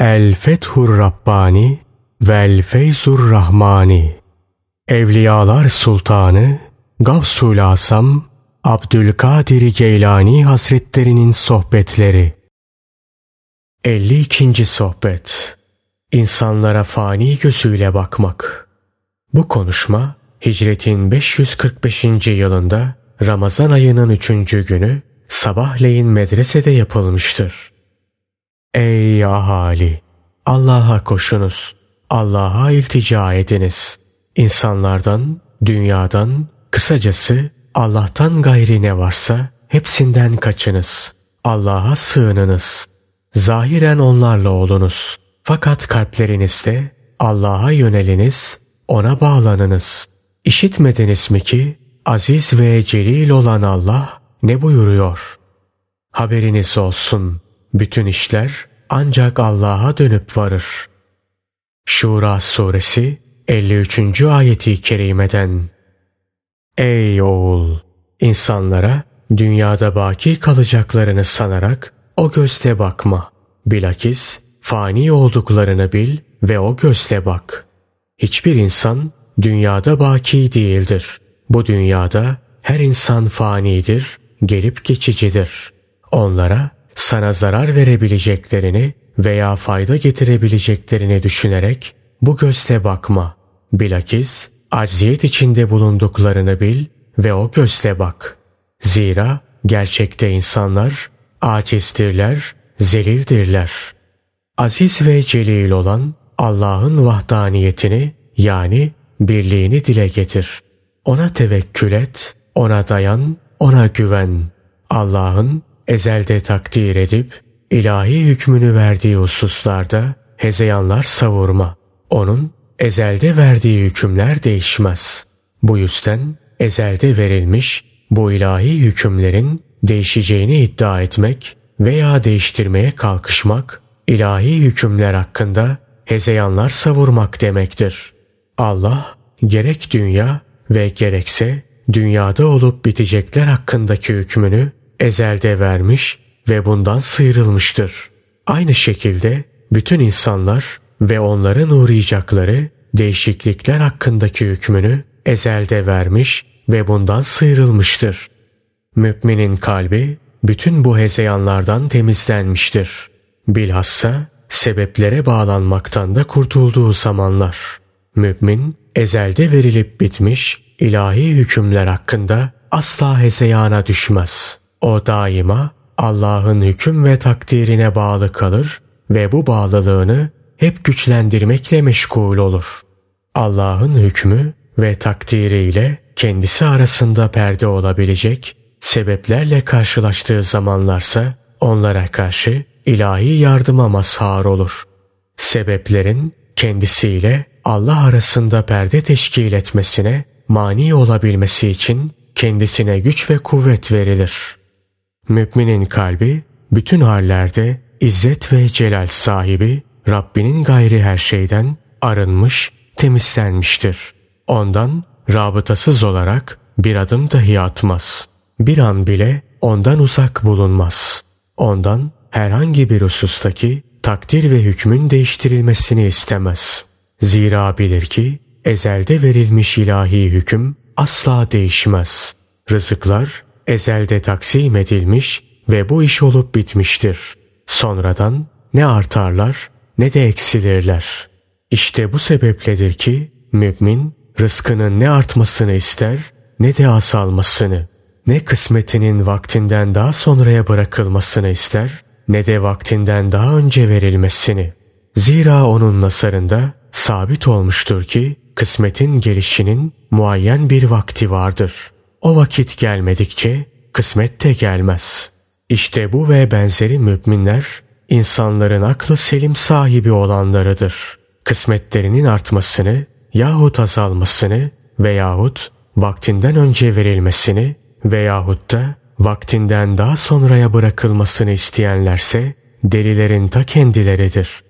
El Fethur Rabbani Vel Feyzur Rahmani Evliyalar Sultanı Gavsul Asam Abdülkadir Geylani Hazretlerinin Sohbetleri 52. Sohbet İnsanlara fani gözüyle bakmak Bu konuşma Hicretin 545. yılında Ramazan ayının 3. günü sabahleyin medresede yapılmıştır. Ey ahali! Allah'a koşunuz. Allah'a iltica ediniz. İnsanlardan, dünyadan, kısacası Allah'tan gayri ne varsa hepsinden kaçınız. Allah'a sığınınız. Zahiren onlarla olunuz. Fakat kalplerinizde Allah'a yöneliniz, ona bağlanınız. İşitmediniz mi ki aziz ve celil olan Allah ne buyuruyor? Haberiniz olsun. Bütün işler ancak Allah'a dönüp varır. Şura suresi 53. ayeti kerimeden Ey oğul! insanlara dünyada baki kalacaklarını sanarak o gözle bakma. Bilakis fani olduklarını bil ve o gözle bak. Hiçbir insan dünyada baki değildir. Bu dünyada her insan fanidir, gelip geçicidir. Onlara sana zarar verebileceklerini veya fayda getirebileceklerini düşünerek bu gözle bakma. Bilakis acziyet içinde bulunduklarını bil ve o gözle bak. Zira gerçekte insanlar acizdirler, zelildirler. Aziz ve celil olan Allah'ın vahdaniyetini yani birliğini dile getir. Ona tevekkül et, ona dayan, ona güven. Allah'ın ezelde takdir edip ilahi hükmünü verdiği hususlarda hezeyanlar savurma. Onun ezelde verdiği hükümler değişmez. Bu yüzden ezelde verilmiş bu ilahi hükümlerin değişeceğini iddia etmek veya değiştirmeye kalkışmak ilahi hükümler hakkında hezeyanlar savurmak demektir. Allah gerek dünya ve gerekse dünyada olup bitecekler hakkındaki hükmünü ezelde vermiş ve bundan sıyrılmıştır. Aynı şekilde bütün insanlar ve onların uğrayacakları değişiklikler hakkındaki hükmünü ezelde vermiş ve bundan sıyrılmıştır. Müminin kalbi bütün bu hezeyanlardan temizlenmiştir. Bilhassa sebeplere bağlanmaktan da kurtulduğu zamanlar. Mümin ezelde verilip bitmiş ilahi hükümler hakkında asla hezeyana düşmez. O daima Allah'ın hüküm ve takdirine bağlı kalır ve bu bağlılığını hep güçlendirmekle meşgul olur. Allah'ın hükmü ve takdiriyle kendisi arasında perde olabilecek sebeplerle karşılaştığı zamanlarsa onlara karşı ilahi yardıma mazhar olur. Sebeplerin kendisiyle Allah arasında perde teşkil etmesine mani olabilmesi için kendisine güç ve kuvvet verilir. Müminin kalbi bütün hallerde izzet ve celal sahibi Rabbinin gayri her şeyden arınmış, temizlenmiştir. Ondan rabıtasız olarak bir adım dahi atmaz. Bir an bile ondan uzak bulunmaz. Ondan herhangi bir husustaki takdir ve hükmün değiştirilmesini istemez. Zira bilir ki ezelde verilmiş ilahi hüküm asla değişmez. Rızıklar ezelde taksim edilmiş ve bu iş olup bitmiştir. Sonradan ne artarlar ne de eksilirler. İşte bu sebepledir ki mümin rızkının ne artmasını ister ne de azalmasını, ne kısmetinin vaktinden daha sonraya bırakılmasını ister ne de vaktinden daha önce verilmesini. Zira onun nasarında sabit olmuştur ki kısmetin gelişinin muayyen bir vakti vardır. O vakit gelmedikçe kısmet de gelmez. İşte bu ve benzeri müminler insanların aklı selim sahibi olanlarıdır. Kısmetlerinin artmasını yahut azalmasını veyahut vaktinden önce verilmesini veyahut da vaktinden daha sonraya bırakılmasını isteyenlerse delilerin ta kendileridir.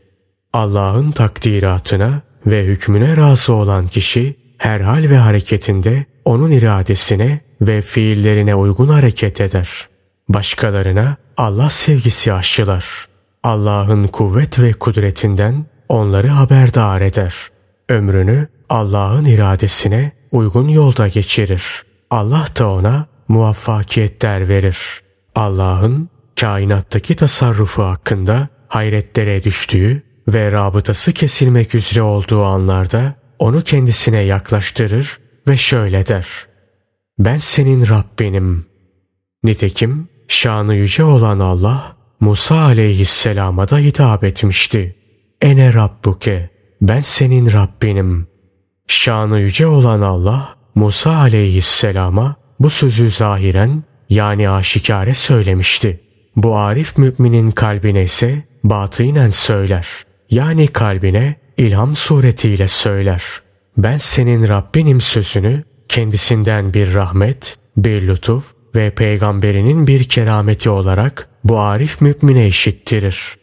Allah'ın takdiratına ve hükmüne razı olan kişi her hal ve hareketinde onun iradesine ve fiillerine uygun hareket eder. Başkalarına Allah sevgisi aşılar. Allah'ın kuvvet ve kudretinden onları haberdar eder. Ömrünü Allah'ın iradesine uygun yolda geçirir. Allah da ona muvaffakiyetler verir. Allah'ın kainattaki tasarrufu hakkında hayretlere düştüğü ve rabıtası kesilmek üzere olduğu anlarda onu kendisine yaklaştırır ve şöyle der. Ben senin Rabbinim. Nitekim şanı yüce olan Allah Musa aleyhisselama da hitap etmişti. Ene Rabbuke, ben senin Rabbinim. Şanı yüce olan Allah Musa aleyhisselama bu sözü zahiren yani aşikare söylemişti. Bu arif müminin kalbine ise batınen söyler. Yani kalbine ilham suretiyle söyler. Ben senin Rabbinim sözünü kendisinden bir rahmet, bir lütuf ve peygamberinin bir kerameti olarak bu arif mümine işittirir.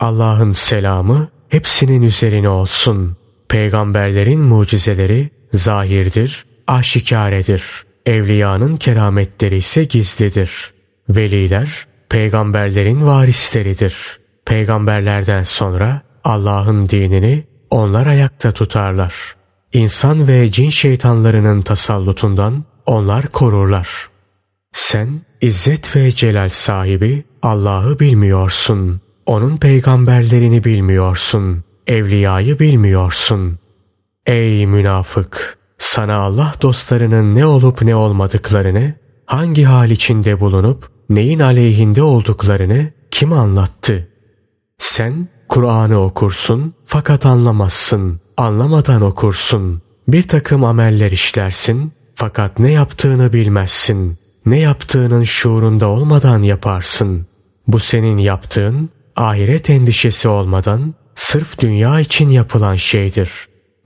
Allah'ın selamı hepsinin üzerine olsun. Peygamberlerin mucizeleri zahirdir, aşikaredir. Evliyanın kerametleri ise gizlidir. Veliler peygamberlerin varisleridir. Peygamberlerden sonra Allah'ın dinini onlar ayakta tutarlar. İnsan ve cin şeytanlarının tasallutundan onlar korurlar. Sen izzet ve celal sahibi Allah'ı bilmiyorsun. Onun peygamberlerini bilmiyorsun. Evliyayı bilmiyorsun. Ey münafık! Sana Allah dostlarının ne olup ne olmadıklarını, hangi hal içinde bulunup neyin aleyhinde olduklarını kim anlattı? Sen Kur'an'ı okursun fakat anlamazsın. Anlamadan okursun. Bir takım ameller işlersin fakat ne yaptığını bilmezsin. Ne yaptığının şuurunda olmadan yaparsın. Bu senin yaptığın ahiret endişesi olmadan sırf dünya için yapılan şeydir.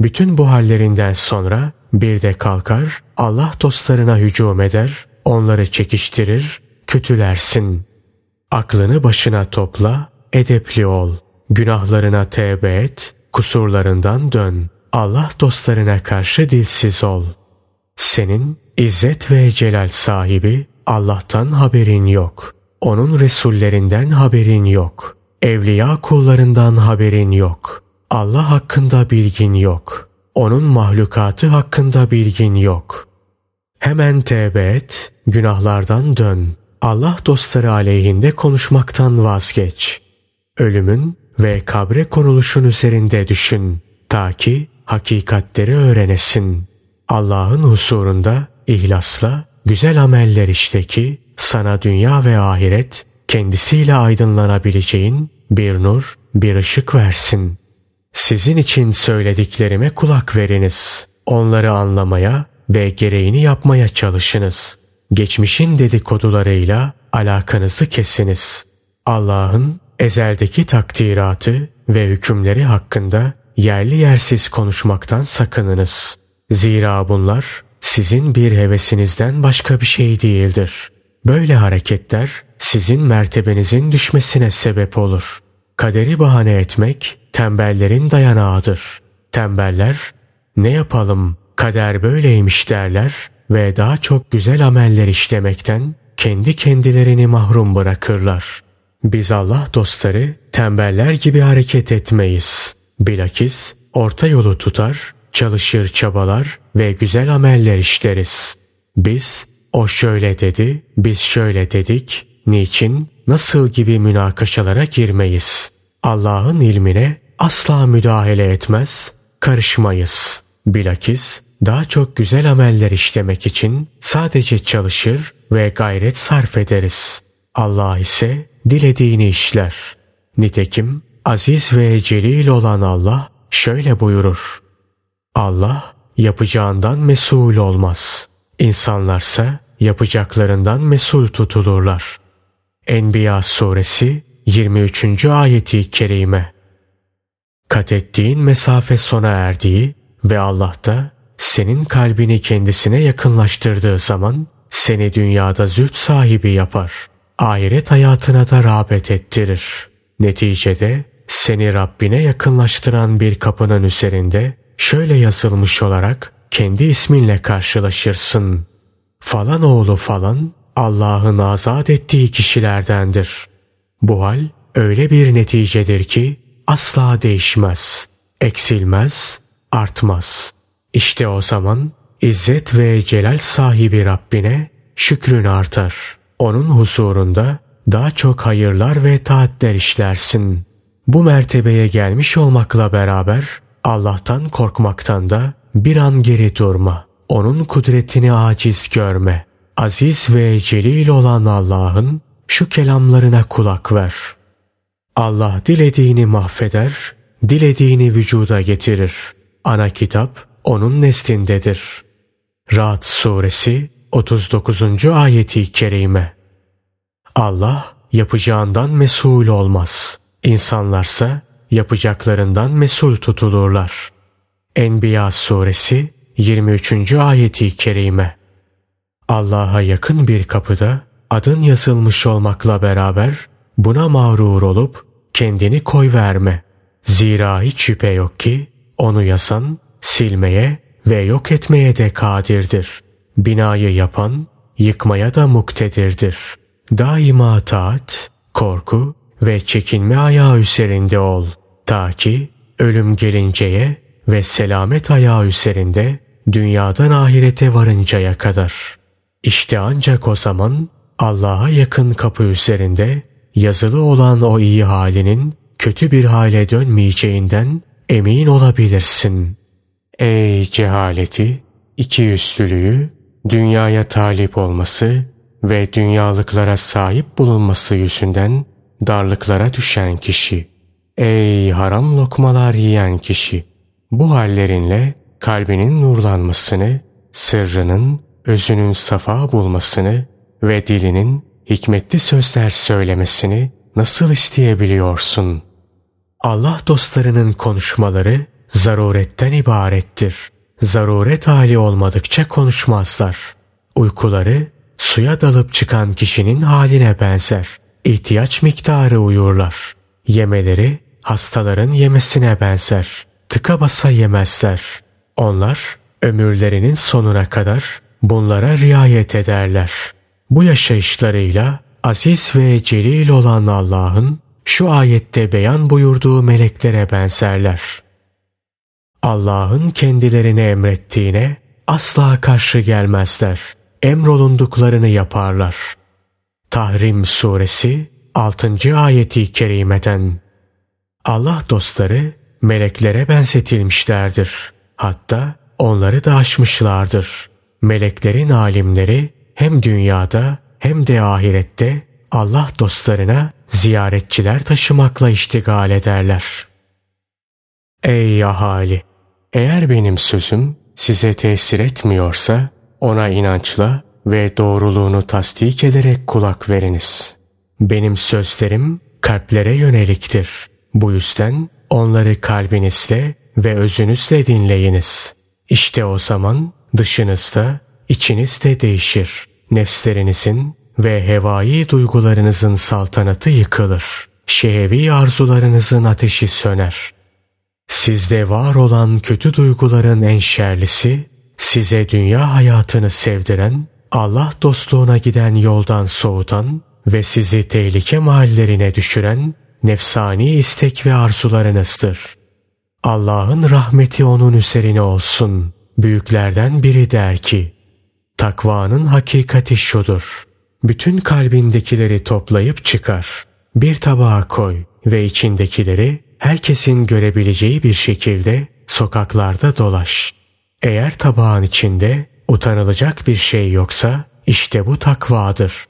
Bütün bu hallerinden sonra bir de kalkar Allah dostlarına hücum eder, onları çekiştirir, kötülersin. Aklını başına topla, edepli ol. Günahlarına tevbe et, kusurlarından dön. Allah dostlarına karşı dilsiz ol. Senin izzet ve celal sahibi Allah'tan haberin yok. Onun Resullerinden haberin yok. Evliya kullarından haberin yok. Allah hakkında bilgin yok. Onun mahlukatı hakkında bilgin yok. Hemen tevbe et, günahlardan dön. Allah dostları aleyhinde konuşmaktan vazgeç. Ölümün ve kabre konuluşun üzerinde düşün. Ta ki hakikatleri öğrenesin. Allah'ın husurunda ihlasla güzel ameller işte ki sana dünya ve ahiret kendisiyle aydınlanabileceğin bir nur, bir ışık versin. Sizin için söylediklerime kulak veriniz. Onları anlamaya ve gereğini yapmaya çalışınız. Geçmişin dedikodularıyla alakanızı kesiniz. Allah'ın ezeldeki takdiratı ve hükümleri hakkında yerli yersiz konuşmaktan sakınınız. Zira bunlar sizin bir hevesinizden başka bir şey değildir. Böyle hareketler sizin mertebenizin düşmesine sebep olur. Kaderi bahane etmek tembellerin dayanağıdır. Tembeller ne yapalım kader böyleymiş derler ve daha çok güzel ameller işlemekten kendi kendilerini mahrum bırakırlar. Biz Allah dostları tembeller gibi hareket etmeyiz. Bilakis orta yolu tutar, çalışır çabalar ve güzel ameller işleriz. Biz o şöyle dedi, biz şöyle dedik, niçin, nasıl gibi münakaşalara girmeyiz. Allah'ın ilmine asla müdahale etmez, karışmayız. Bilakis daha çok güzel ameller işlemek için sadece çalışır ve gayret sarf ederiz. Allah ise dilediğini işler. Nitekim aziz ve celil olan Allah şöyle buyurur. Allah yapacağından mesul olmaz. İnsanlarsa yapacaklarından mesul tutulurlar. Enbiya suresi 23. ayeti kerime. Kat ettiğin mesafe sona erdiği ve Allah da senin kalbini kendisine yakınlaştırdığı zaman seni dünyada züht sahibi yapar. Ahiret hayatına da rağbet ettirir. Neticede seni Rabbine yakınlaştıran bir kapının üzerinde şöyle yazılmış olarak kendi isminle karşılaşırsın. Falan oğlu falan Allah'ın azat ettiği kişilerdendir. Bu hal öyle bir neticedir ki asla değişmez, eksilmez, artmaz. İşte o zaman İzzet ve celal sahibi Rabbine şükrün artar. Onun huzurunda daha çok hayırlar ve taatler işlersin. Bu mertebeye gelmiş olmakla beraber Allah'tan korkmaktan da bir an geri durma. Onun kudretini aciz görme. Aziz ve celil olan Allah'ın şu kelamlarına kulak ver. Allah dilediğini mahveder, dilediğini vücuda getirir. Ana kitap onun neslindedir. Ra'd suresi 39. ayeti kerime. Allah yapacağından mesul olmaz. İnsanlarsa yapacaklarından mesul tutulurlar. Enbiya suresi 23. ayeti kerime. Allah'a yakın bir kapıda adın yazılmış olmakla beraber buna mağrur olup kendini koy verme. Zira hiç şüphe yok ki onu yasan silmeye ve yok etmeye de kadirdir. Binayı yapan yıkmaya da muktedirdir. Daima taat, korku ve çekinme ayağı üzerinde ol. Ta ki ölüm gelinceye ve selamet ayağı üzerinde dünyadan ahirete varıncaya kadar. İşte ancak o zaman Allah'a yakın kapı üzerinde yazılı olan o iyi halinin kötü bir hale dönmeyeceğinden emin olabilirsin. Ey cehaleti, ikiyüzlülüğü, dünyaya talip olması ve dünyalıklara sahip bulunması yüzünden darlıklara düşen kişi. Ey haram lokmalar yiyen kişi! Bu hallerinle kalbinin nurlanmasını, sırrının, özünün safa bulmasını ve dilinin hikmetli sözler söylemesini nasıl isteyebiliyorsun? Allah dostlarının konuşmaları zaruretten ibarettir. Zaruret hali olmadıkça konuşmazlar. Uykuları suya dalıp çıkan kişinin haline benzer. İhtiyaç miktarı uyurlar. Yemeleri hastaların yemesine benzer. Tıka basa yemezler. Onlar ömürlerinin sonuna kadar bunlara riayet ederler. Bu yaşayışlarıyla aziz ve celil olan Allah'ın şu ayette beyan buyurduğu meleklere benzerler. Allah'ın kendilerine emrettiğine asla karşı gelmezler. Emrolunduklarını yaparlar. Tahrim suresi 6. ayeti kerimeden Allah dostları meleklere benzetilmişlerdir. Hatta onları da aşmışlardır. Meleklerin alimleri hem dünyada hem de ahirette Allah dostlarına ziyaretçiler taşımakla iştigal ederler. Ey ahali! Eğer benim sözüm size tesir etmiyorsa ona inançla ve doğruluğunu tasdik ederek kulak veriniz. Benim sözlerim kalplere yöneliktir. Bu yüzden onları kalbinizle ve özünüzle dinleyiniz. İşte o zaman dışınızda, içinizde değişir. Nefslerinizin ve hevai duygularınızın saltanatı yıkılır. Şehevi arzularınızın ateşi söner. Sizde var olan kötü duyguların en şerlisi, size dünya hayatını sevdiren, Allah dostluğuna giden yoldan soğutan ve sizi tehlike mahallerine düşüren nefsani istek ve arzularınızdır. Allah'ın rahmeti onun üzerine olsun. Büyüklerden biri der ki, takvanın hakikati şudur. Bütün kalbindekileri toplayıp çıkar. Bir tabağa koy ve içindekileri herkesin görebileceği bir şekilde sokaklarda dolaş. Eğer tabağın içinde utanılacak bir şey yoksa işte bu takvadır.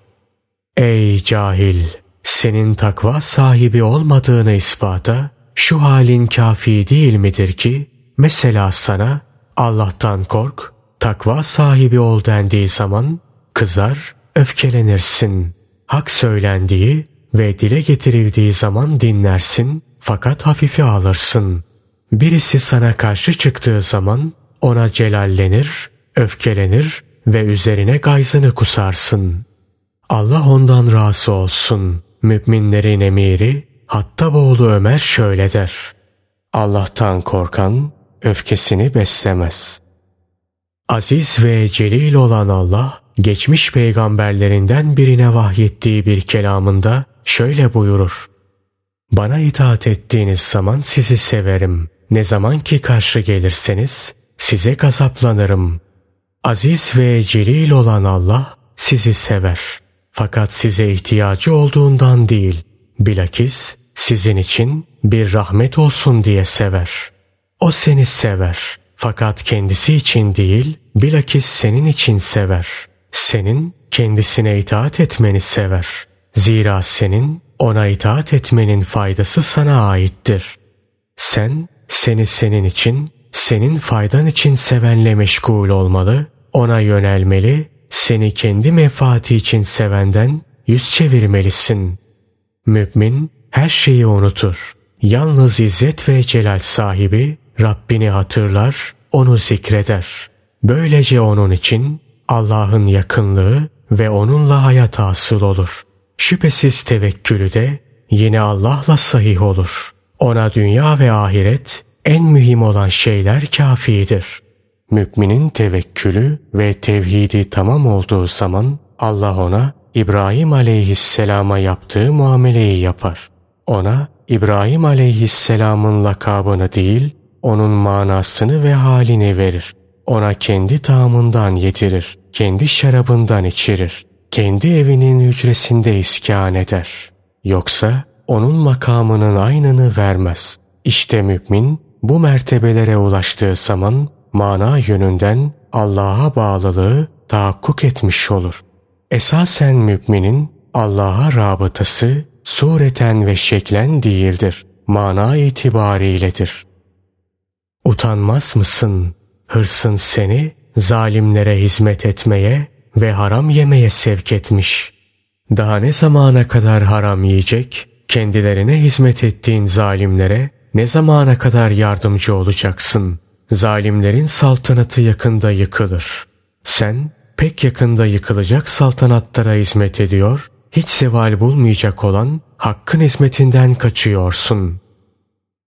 Ey cahil! Senin takva sahibi olmadığını ispata şu halin kafi değil midir ki mesela sana Allah'tan kork, takva sahibi ol dendiği zaman kızar, öfkelenirsin. Hak söylendiği ve dile getirildiği zaman dinlersin fakat hafife alırsın. Birisi sana karşı çıktığı zaman ona celallenir, öfkelenir ve üzerine gayzını kusarsın. Allah ondan razı olsun. Müminlerin emiri Hattaboğlu Ömer şöyle der. Allah'tan korkan öfkesini beslemez. Aziz ve celil olan Allah geçmiş peygamberlerinden birine vahyettiği bir kelamında şöyle buyurur. Bana itaat ettiğiniz zaman sizi severim. Ne zaman ki karşı gelirseniz size gazaplanırım. Aziz ve celil olan Allah sizi sever. Fakat size ihtiyacı olduğundan değil, bilakis sizin için bir rahmet olsun diye sever. O seni sever. Fakat kendisi için değil, bilakis senin için sever. Senin kendisine itaat etmeni sever. Zira senin ona itaat etmenin faydası sana aittir. Sen seni senin için, senin faydan için sevenle meşgul olmalı, ona yönelmeli, seni kendi menfaati için sevenden yüz çevirmelisin. Mümin her şeyi unutur. Yalnız izzet ve celal sahibi Rabbini hatırlar, onu zikreder. Böylece onun için Allah'ın yakınlığı ve onunla hayat asıl olur. Şüphesiz tevekkülü de yine Allah'la sahih olur. Ona dünya ve ahiret en mühim olan şeyler kafidir. Müminin tevekkülü ve tevhidi tamam olduğu zaman Allah ona İbrahim aleyhisselama yaptığı muameleyi yapar. Ona İbrahim aleyhisselamın lakabını değil, onun manasını ve halini verir. Ona kendi tağımından yedirir, kendi şarabından içirir, kendi evinin hücresinde iskan eder. Yoksa onun makamının aynını vermez. İşte mümin bu mertebelere ulaştığı zaman mana yönünden Allah'a bağlılığı tahakkuk etmiş olur. Esasen müminin Allah'a rabıtası sureten ve şeklen değildir. Mana itibariyledir. Utanmaz mısın? Hırsın seni zalimlere hizmet etmeye ve haram yemeye sevk etmiş. Daha ne zamana kadar haram yiyecek, kendilerine hizmet ettiğin zalimlere ne zamana kadar yardımcı olacaksın? Zalimlerin saltanatı yakında yıkılır. Sen pek yakında yıkılacak saltanatlara hizmet ediyor, hiç seval bulmayacak olan hakkın hizmetinden kaçıyorsun.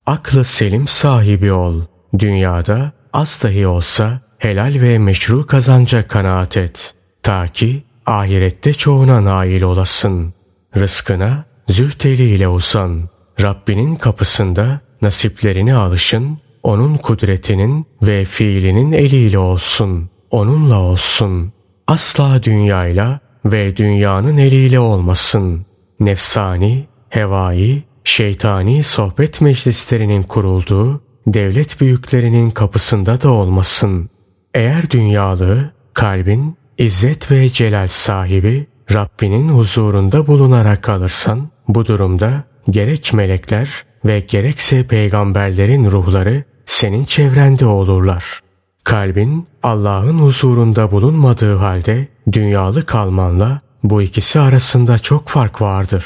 Aklı selim sahibi ol. Dünyada az dahi olsa helal ve meşru kazanca kanaat et. Ta ki ahirette çoğuna nail olasın. Rızkına züht eliyle uzan. Rabbinin kapısında nasiplerini alışın, onun kudretinin ve fiilinin eliyle olsun. Onunla olsun. Asla dünyayla ve dünyanın eliyle olmasın. Nefsani, hevai, şeytani sohbet meclislerinin kurulduğu devlet büyüklerinin kapısında da olmasın. Eğer dünyalı, kalbin, izzet ve celal sahibi Rabbinin huzurunda bulunarak kalırsan, bu durumda gerek melekler ve gerekse peygamberlerin ruhları senin çevrende olurlar. Kalbin Allah'ın huzurunda bulunmadığı halde dünyalı kalmanla bu ikisi arasında çok fark vardır.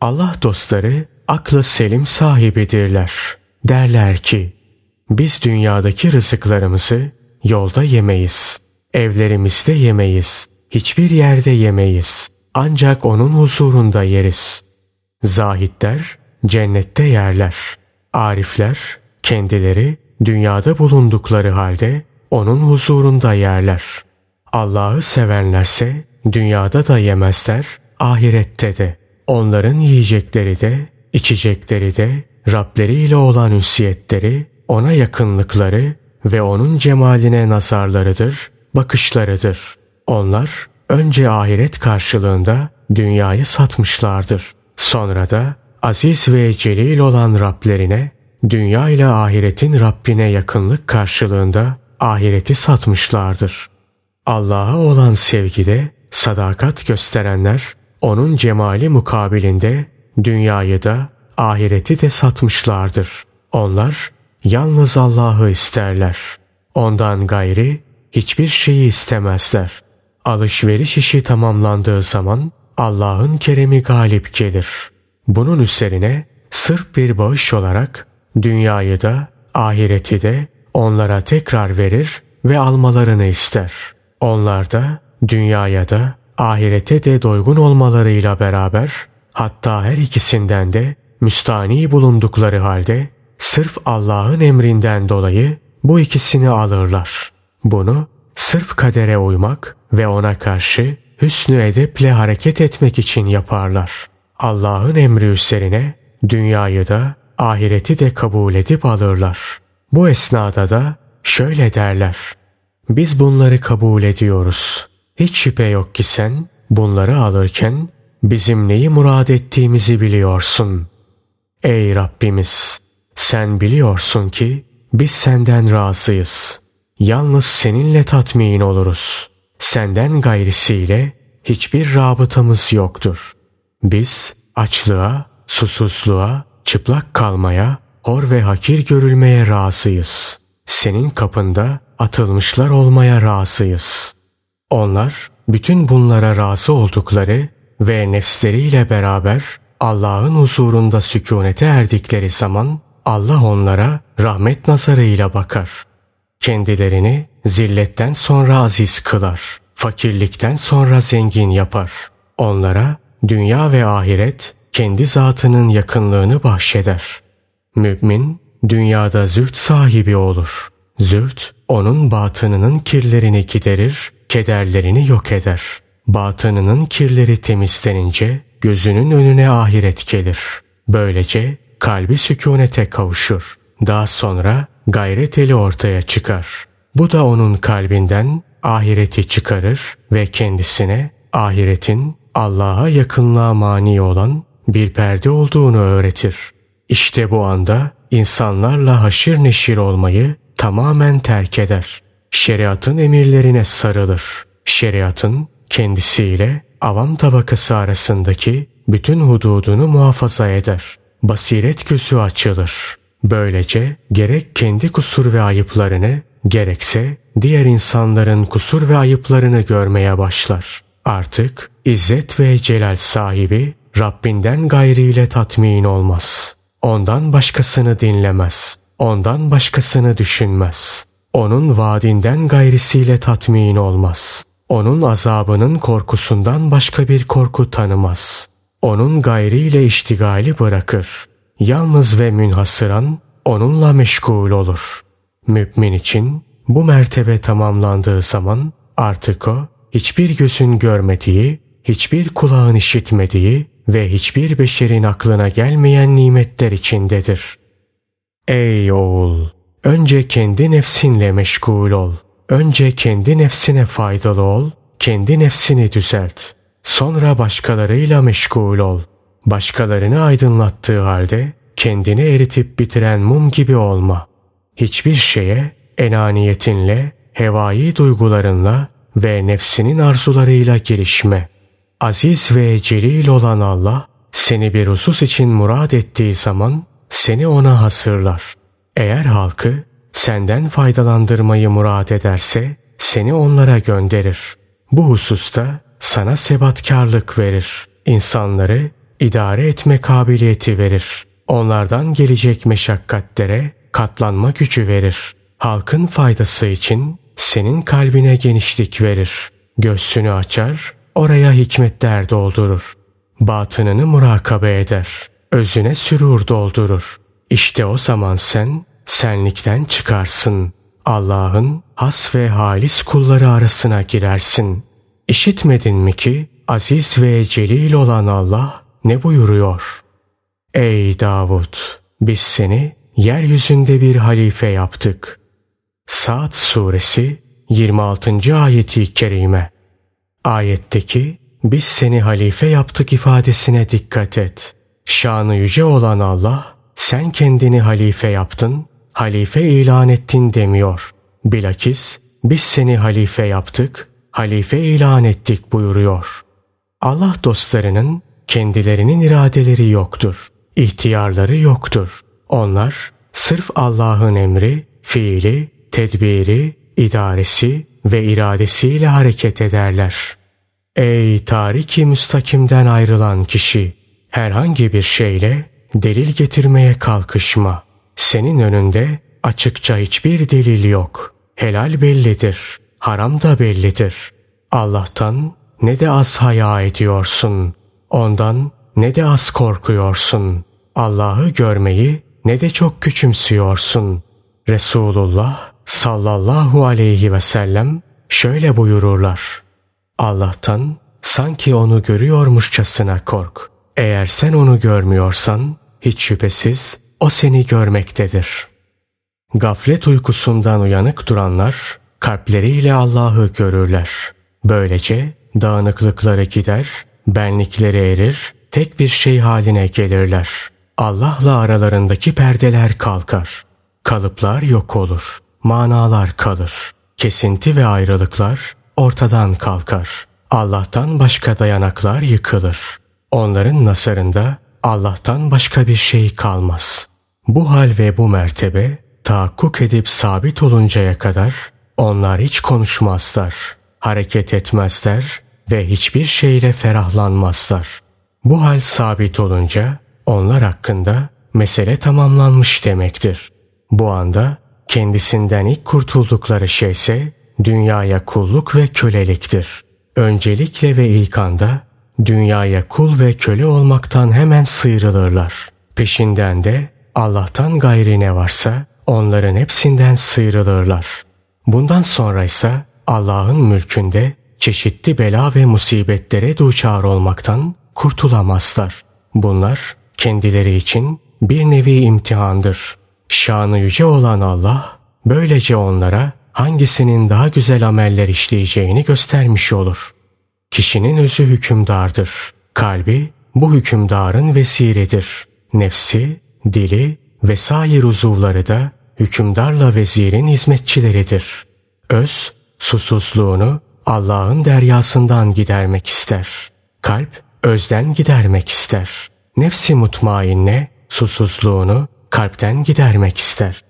Allah dostları aklı selim sahibidirler. Derler ki, biz dünyadaki rızıklarımızı yolda yemeyiz. Evlerimizde yemeyiz. Hiçbir yerde yemeyiz. Ancak onun huzurunda yeriz. Zahitler cennette yerler. Arifler kendileri dünyada bulundukları halde onun huzurunda yerler. Allah'ı sevenlerse dünyada da yemezler, ahirette de. Onların yiyecekleri de, içecekleri de, Rableri ile olan ünsiyetleri, ona yakınlıkları ve onun cemaline nazarlarıdır, bakışlarıdır. Onlar önce ahiret karşılığında dünyayı satmışlardır. Sonra da aziz ve celil olan Rablerine, dünya ile ahiretin Rabbine yakınlık karşılığında ahireti satmışlardır. Allah'a olan sevgide sadakat gösterenler onun cemali mukabilinde dünyayı da ahireti de satmışlardır. Onlar yalnız Allah'ı isterler. Ondan gayri hiçbir şeyi istemezler. Alışveriş işi tamamlandığı zaman Allah'ın keremi galip gelir. Bunun üzerine sırf bir bağış olarak dünyayı da ahireti de onlara tekrar verir ve almalarını ister. Onlar da dünyaya da ahirete de doygun olmalarıyla beraber hatta her ikisinden de müstani bulundukları halde sırf Allah'ın emrinden dolayı bu ikisini alırlar. Bunu sırf kadere uymak ve ona karşı hüsnü edeple hareket etmek için yaparlar. Allah'ın emri üzerine dünyayı da ahireti de kabul edip alırlar. Bu esnada da şöyle derler. Biz bunları kabul ediyoruz. Hiç şüphe yok ki sen bunları alırken bizim neyi murad ettiğimizi biliyorsun. Ey Rabbimiz! Sen biliyorsun ki biz senden razıyız. Yalnız seninle tatmin oluruz. Senden gayrisiyle hiçbir rabıtamız yoktur. Biz açlığa, susuzluğa, çıplak kalmaya, hor ve hakir görülmeye razıyız. Senin kapında atılmışlar olmaya razıyız. Onlar bütün bunlara razı oldukları ve nefsleriyle beraber Allah'ın huzurunda sükunete erdikleri zaman Allah onlara rahmet nazarıyla bakar. Kendilerini zilletten sonra aziz kılar. Fakirlikten sonra zengin yapar. Onlara dünya ve ahiret kendi zatının yakınlığını bahşeder. Mümin dünyada züht sahibi olur. Züht onun batınının kirlerini giderir, kederlerini yok eder. Batınının kirleri temizlenince gözünün önüne ahiret gelir. Böylece kalbi sükunete kavuşur. Daha sonra gayret eli ortaya çıkar. Bu da onun kalbinden ahireti çıkarır ve kendisine ahiretin Allah'a yakınlığa mani olan bir perde olduğunu öğretir. İşte bu anda insanlarla haşir neşir olmayı tamamen terk eder. Şeriatın emirlerine sarılır. Şeriatın kendisiyle avam tabakası arasındaki bütün hududunu muhafaza eder. Basiret gözü açılır. Böylece gerek kendi kusur ve ayıplarını gerekse diğer insanların kusur ve ayıplarını görmeye başlar. Artık izzet ve celal sahibi Rabbinden gayriyle tatmin olmaz. Ondan başkasını dinlemez. Ondan başkasını düşünmez. Onun vaadinden gayrisiyle tatmin olmaz. Onun azabının korkusundan başka bir korku tanımaz. Onun gayriyle iştigali bırakır. Yalnız ve münhasıran onunla meşgul olur. Mümin için bu mertebe tamamlandığı zaman artık o hiçbir gözün görmediği, hiçbir kulağın işitmediği ve hiçbir beşerin aklına gelmeyen nimetler içindedir. Ey oğul! Önce kendi nefsinle meşgul ol. Önce kendi nefsine faydalı ol, kendi nefsini düzelt. Sonra başkalarıyla meşgul ol. Başkalarını aydınlattığı halde kendini eritip bitiren mum gibi olma. Hiçbir şeye enaniyetinle, hevai duygularınla ve nefsinin arzularıyla girişme. Aziz ve celil olan Allah seni bir husus için murad ettiği zaman seni ona hasırlar. Eğer halkı senden faydalandırmayı murad ederse seni onlara gönderir. Bu hususta sana sebatkarlık verir. İnsanları idare etme kabiliyeti verir. Onlardan gelecek meşakkatlere katlanma gücü verir. Halkın faydası için senin kalbine genişlik verir. Göğsünü açar, oraya hikmetler doldurur. Batınını murakabe eder. Özüne sürur doldurur. İşte o zaman sen senlikten çıkarsın. Allah'ın has ve halis kulları arasına girersin. İşitmedin mi ki aziz ve celil olan Allah ne buyuruyor? Ey Davud! Biz seni yeryüzünde bir halife yaptık. Saat suresi 26. ayeti kerime. Ayetteki biz seni halife yaptık ifadesine dikkat et. Şanı yüce olan Allah sen kendini halife yaptın, halife ilan ettin demiyor. Bilakis biz seni halife yaptık, halife ilan ettik buyuruyor. Allah dostlarının kendilerinin iradeleri yoktur. ihtiyarları yoktur. Onlar sırf Allah'ın emri, fiili, tedbiri, idaresi ve iradesiyle hareket ederler. Ey tariki müstakimden ayrılan kişi! Herhangi bir şeyle delil getirmeye kalkışma. Senin önünde açıkça hiçbir delil yok. Helal bellidir, haram da bellidir. Allah'tan ne de az haya ediyorsun. Ondan ne de az korkuyorsun. Allah'ı görmeyi ne de çok küçümsüyorsun. Resulullah sallallahu aleyhi ve sellem şöyle buyururlar. Allah'tan sanki onu görüyormuşçasına kork. Eğer sen onu görmüyorsan hiç şüphesiz o seni görmektedir. Gaflet uykusundan uyanık duranlar kalpleriyle Allah'ı görürler. Böylece dağınıklıkları gider, benlikleri erir, tek bir şey haline gelirler. Allah'la aralarındaki perdeler kalkar. Kalıplar yok olur. Manalar kalır. Kesinti ve ayrılıklar ortadan kalkar. Allah'tan başka dayanaklar yıkılır. Onların nasarında Allah'tan başka bir şey kalmaz. Bu hal ve bu mertebe tahakkuk edip sabit oluncaya kadar onlar hiç konuşmazlar, hareket etmezler ve hiçbir şeyle ferahlanmazlar. Bu hal sabit olunca onlar hakkında mesele tamamlanmış demektir. Bu anda kendisinden ilk kurtuldukları şeyse dünyaya kulluk ve köleliktir. Öncelikle ve ilk anda dünyaya kul ve köle olmaktan hemen sıyrılırlar. Peşinden de Allah'tan gayri ne varsa onların hepsinden sıyrılırlar. Bundan sonra ise Allah'ın mülkünde çeşitli bela ve musibetlere duçar olmaktan kurtulamazlar. Bunlar kendileri için bir nevi imtihandır. Şanı yüce olan Allah böylece onlara hangisinin daha güzel ameller işleyeceğini göstermiş olur. Kişinin özü hükümdardır. Kalbi bu hükümdarın vesiredir. Nefsi, dili ve sair uzuvları da hükümdarla vezirin hizmetçileridir. Öz, susuzluğunu Allah'ın deryasından gidermek ister. Kalp, özden gidermek ister. Nefsi mutmainne, susuzluğunu kalpten gidermek ister.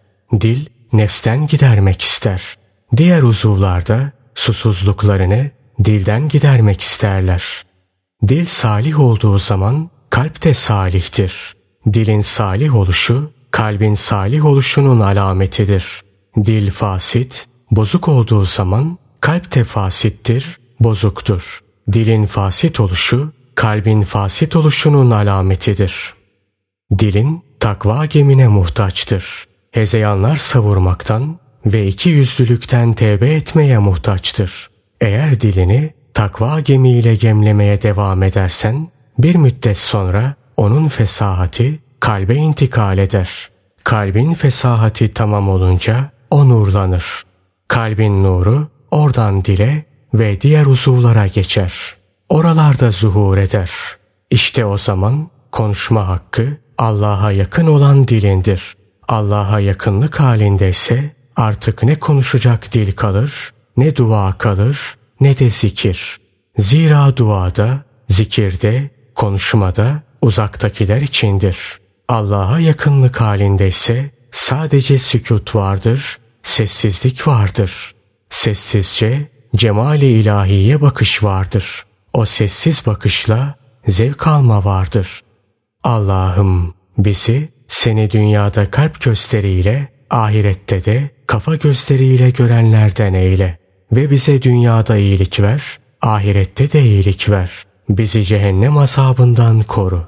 Dil, nefsten gidermek ister. Diğer uzuvlarda susuzluklarını dilden gidermek isterler. Dil salih olduğu zaman kalp de salihtir. Dilin salih oluşu kalbin salih oluşunun alametidir. Dil fasit, bozuk olduğu zaman kalp de fasittir, bozuktur. Dilin fasit oluşu kalbin fasit oluşunun alametidir. Dilin takva gemine muhtaçtır. Hezeyanlar savurmaktan ve iki yüzlülükten tevbe etmeye muhtaçtır. Eğer dilini takva gemiyle gemlemeye devam edersen bir müddet sonra onun fesahati kalbe intikal eder. Kalbin fesahati tamam olunca o nurlanır. Kalbin nuru oradan dile ve diğer uzuvlara geçer. Oralarda zuhur eder. İşte o zaman konuşma hakkı Allah'a yakın olan dilindir. Allah'a yakınlık halinde ise artık ne konuşacak dil kalır, ne dua kalır, ne de zikir. Zira duada, zikirde, konuşmada uzaktakiler içindir. Allah'a yakınlık halinde ise sadece sükut vardır, sessizlik vardır. Sessizce cemali ilahiye bakış vardır. O sessiz bakışla zevk alma vardır. Allah'ım bizi seni dünyada kalp gösteriyle, ahirette de kafa gösteriyle görenlerden eyle. Ve bize dünyada iyilik ver, ahirette de iyilik ver. Bizi cehennem azabından koru.